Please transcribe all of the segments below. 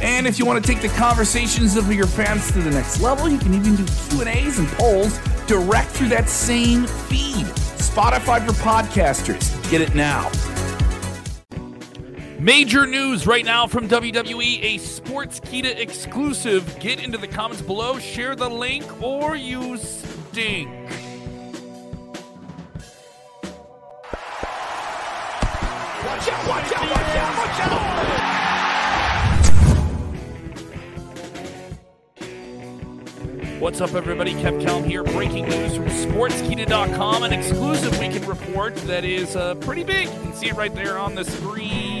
And if you want to take the conversations of your fans to the next level, you can even do Q&As and polls direct through that same feed. Spotify for podcasters. Get it now. Major news right now from WWE, a Sportskeeda exclusive. Get into the comments below, share the link, or you stink. Watch out, watch out, watch out, watch out! What's up, everybody? Kev Kellam here. Breaking news from Sportskeeda.com. An exclusive weekend report that is uh, pretty big. You can see it right there on the screen.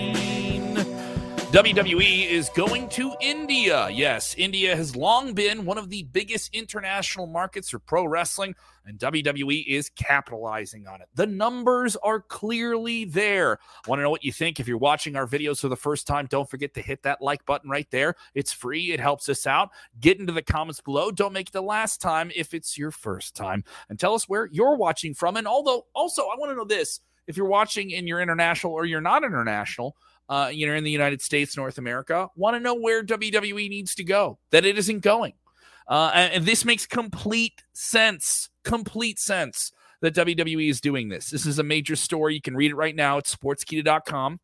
WWE is going to India. Yes, India has long been one of the biggest international markets for pro wrestling and WWE is capitalizing on it. The numbers are clearly there. Want to know what you think? If you're watching our videos for the first time, don't forget to hit that like button right there. It's free, it helps us out. Get into the comments below. Don't make it the last time if it's your first time. And tell us where you're watching from. And although, also, I want to know this if you're watching and you're international or you're not international, uh, you know, in the United States, North America, want to know where WWE needs to go, that it isn't going. Uh, and this makes complete sense. Complete sense that WWE is doing this. This is a major story. You can read it right now at sportskeeda.com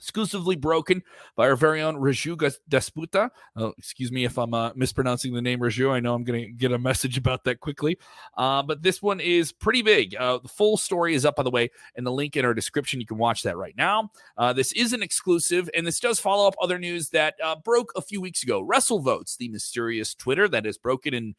exclusively broken by our very own Raju Desputa. Oh, excuse me if I'm uh, mispronouncing the name Raju. I know I'm going to get a message about that quickly. Uh, but this one is pretty big. Uh, the full story is up, by the way, in the link in our description. You can watch that right now. Uh, this is an exclusive, and this does follow up other news that uh, broke a few weeks ago. WrestleVotes, the mysterious Twitter that is broken in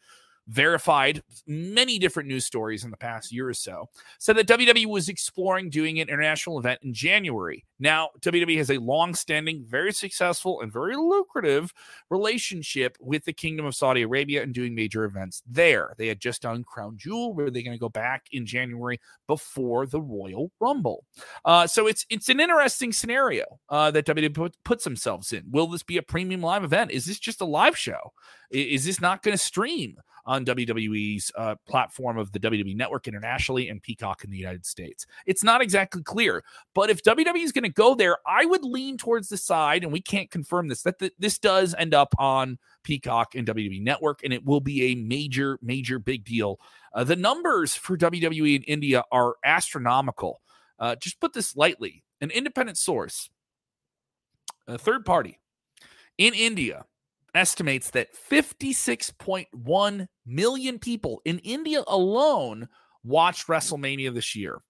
verified many different news stories in the past year or so, said that WWE was exploring doing an international event in January. Now, WWE has a long-standing, very successful, and very lucrative relationship with the Kingdom of Saudi Arabia and doing major events there. They had just done Crown Jewel, where they're going to go back in January before the Royal Rumble. Uh, so it's it's an interesting scenario uh, that WWE put, puts themselves in. Will this be a premium live event? Is this just a live show? Is this not going to stream? On WWE's uh, platform of the WWE Network internationally and Peacock in the United States. It's not exactly clear, but if WWE is going to go there, I would lean towards the side, and we can't confirm this, that the, this does end up on Peacock and WWE Network, and it will be a major, major big deal. Uh, the numbers for WWE in India are astronomical. Uh, just put this lightly an independent source, a third party in India estimates that 56.1 million people in India alone watched WrestleMania this year.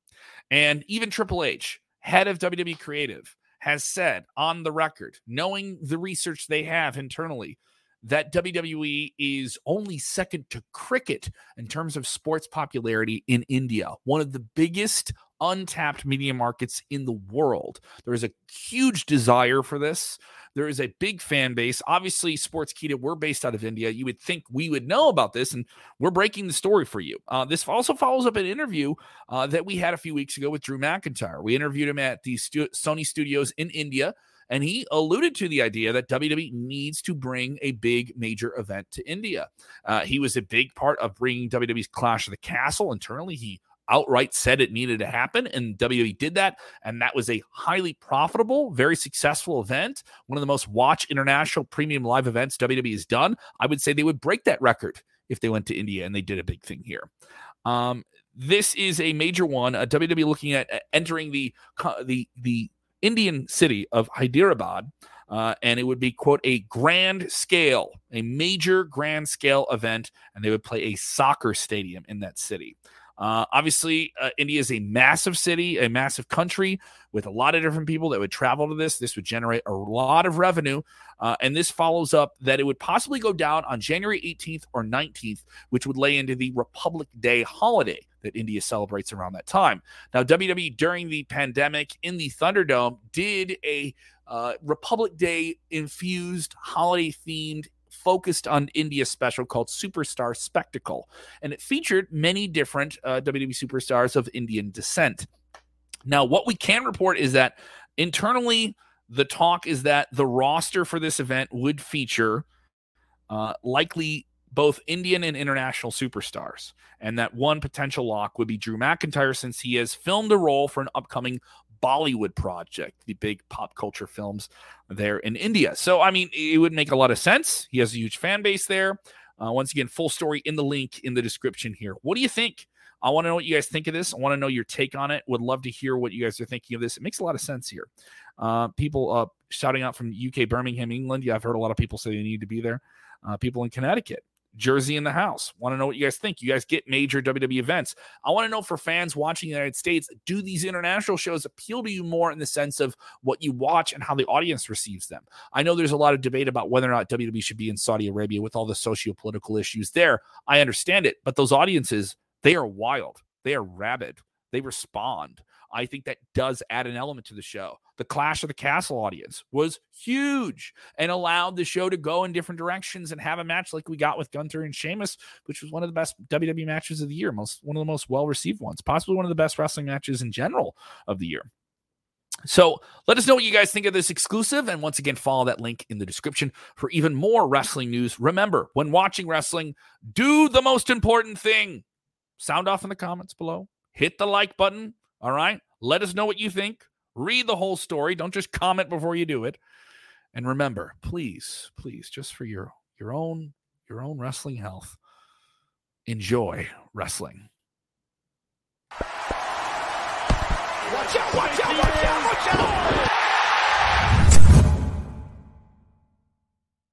And even Triple H, head of WWE Creative, has said on the record, knowing the research they have internally, that WWE is only second to cricket in terms of sports popularity in India, one of the biggest untapped media markets in the world. There is a huge desire for this. There is a big fan base. Obviously, Sports Sportskeeda, we're based out of India. You would think we would know about this, and we're breaking the story for you. Uh, this also follows up an interview uh, that we had a few weeks ago with Drew McIntyre. We interviewed him at the stu- Sony studios in India and he alluded to the idea that WWE needs to bring a big major event to India. Uh, he was a big part of bringing WWE's Clash of the Castle internally. He outright said it needed to happen, and WWE did that. And that was a highly profitable, very successful event, one of the most watched international premium live events WWE has done. I would say they would break that record if they went to India and they did a big thing here. Um, this is a major one. Uh, WWE looking at entering the the the Indian city of Hyderabad. Uh, and it would be quote a grand scale a major grand scale event and they would play a soccer stadium in that city uh, obviously, uh, India is a massive city, a massive country with a lot of different people that would travel to this. This would generate a lot of revenue. Uh, and this follows up that it would possibly go down on January 18th or 19th, which would lay into the Republic Day holiday that India celebrates around that time. Now, WWE during the pandemic in the Thunderdome did a uh, Republic Day infused holiday themed focused on India special called Superstar Spectacle. And it featured many different uh, WWE superstars of Indian descent. Now, what we can report is that internally, the talk is that the roster for this event would feature uh, likely both Indian and international superstars. And that one potential lock would be Drew McIntyre, since he has filmed a role for an upcoming Bollywood project, the big pop culture films there in India. So, I mean, it would make a lot of sense. He has a huge fan base there. Uh, once again, full story in the link in the description here. What do you think? I want to know what you guys think of this. I want to know your take on it. Would love to hear what you guys are thinking of this. It makes a lot of sense here. Uh, people uh, shouting out from UK, Birmingham, England. Yeah, I've heard a lot of people say they need to be there. Uh, people in Connecticut, Jersey in the house. Want to know what you guys think? You guys get major WWE events. I want to know for fans watching the United States, do these international shows appeal to you more in the sense of what you watch and how the audience receives them? I know there's a lot of debate about whether or not WWE should be in Saudi Arabia with all the socio-political issues there. I understand it, but those audiences, they are wild. They are rabid. They respond. I think that does add an element to the show. The Clash of the Castle audience was huge and allowed the show to go in different directions and have a match like we got with Gunther and Sheamus, which was one of the best WWE matches of the year, most one of the most well received ones, possibly one of the best wrestling matches in general of the year. So let us know what you guys think of this exclusive. And once again, follow that link in the description for even more wrestling news. Remember, when watching wrestling, do the most important thing. Sound off in the comments below. Hit the like button all right. Let us know what you think. Read the whole story. Don't just comment before you do it. And remember, please, please, just for your your own your own wrestling health, enjoy wrestling. Watch out, watch out, watch out, watch out!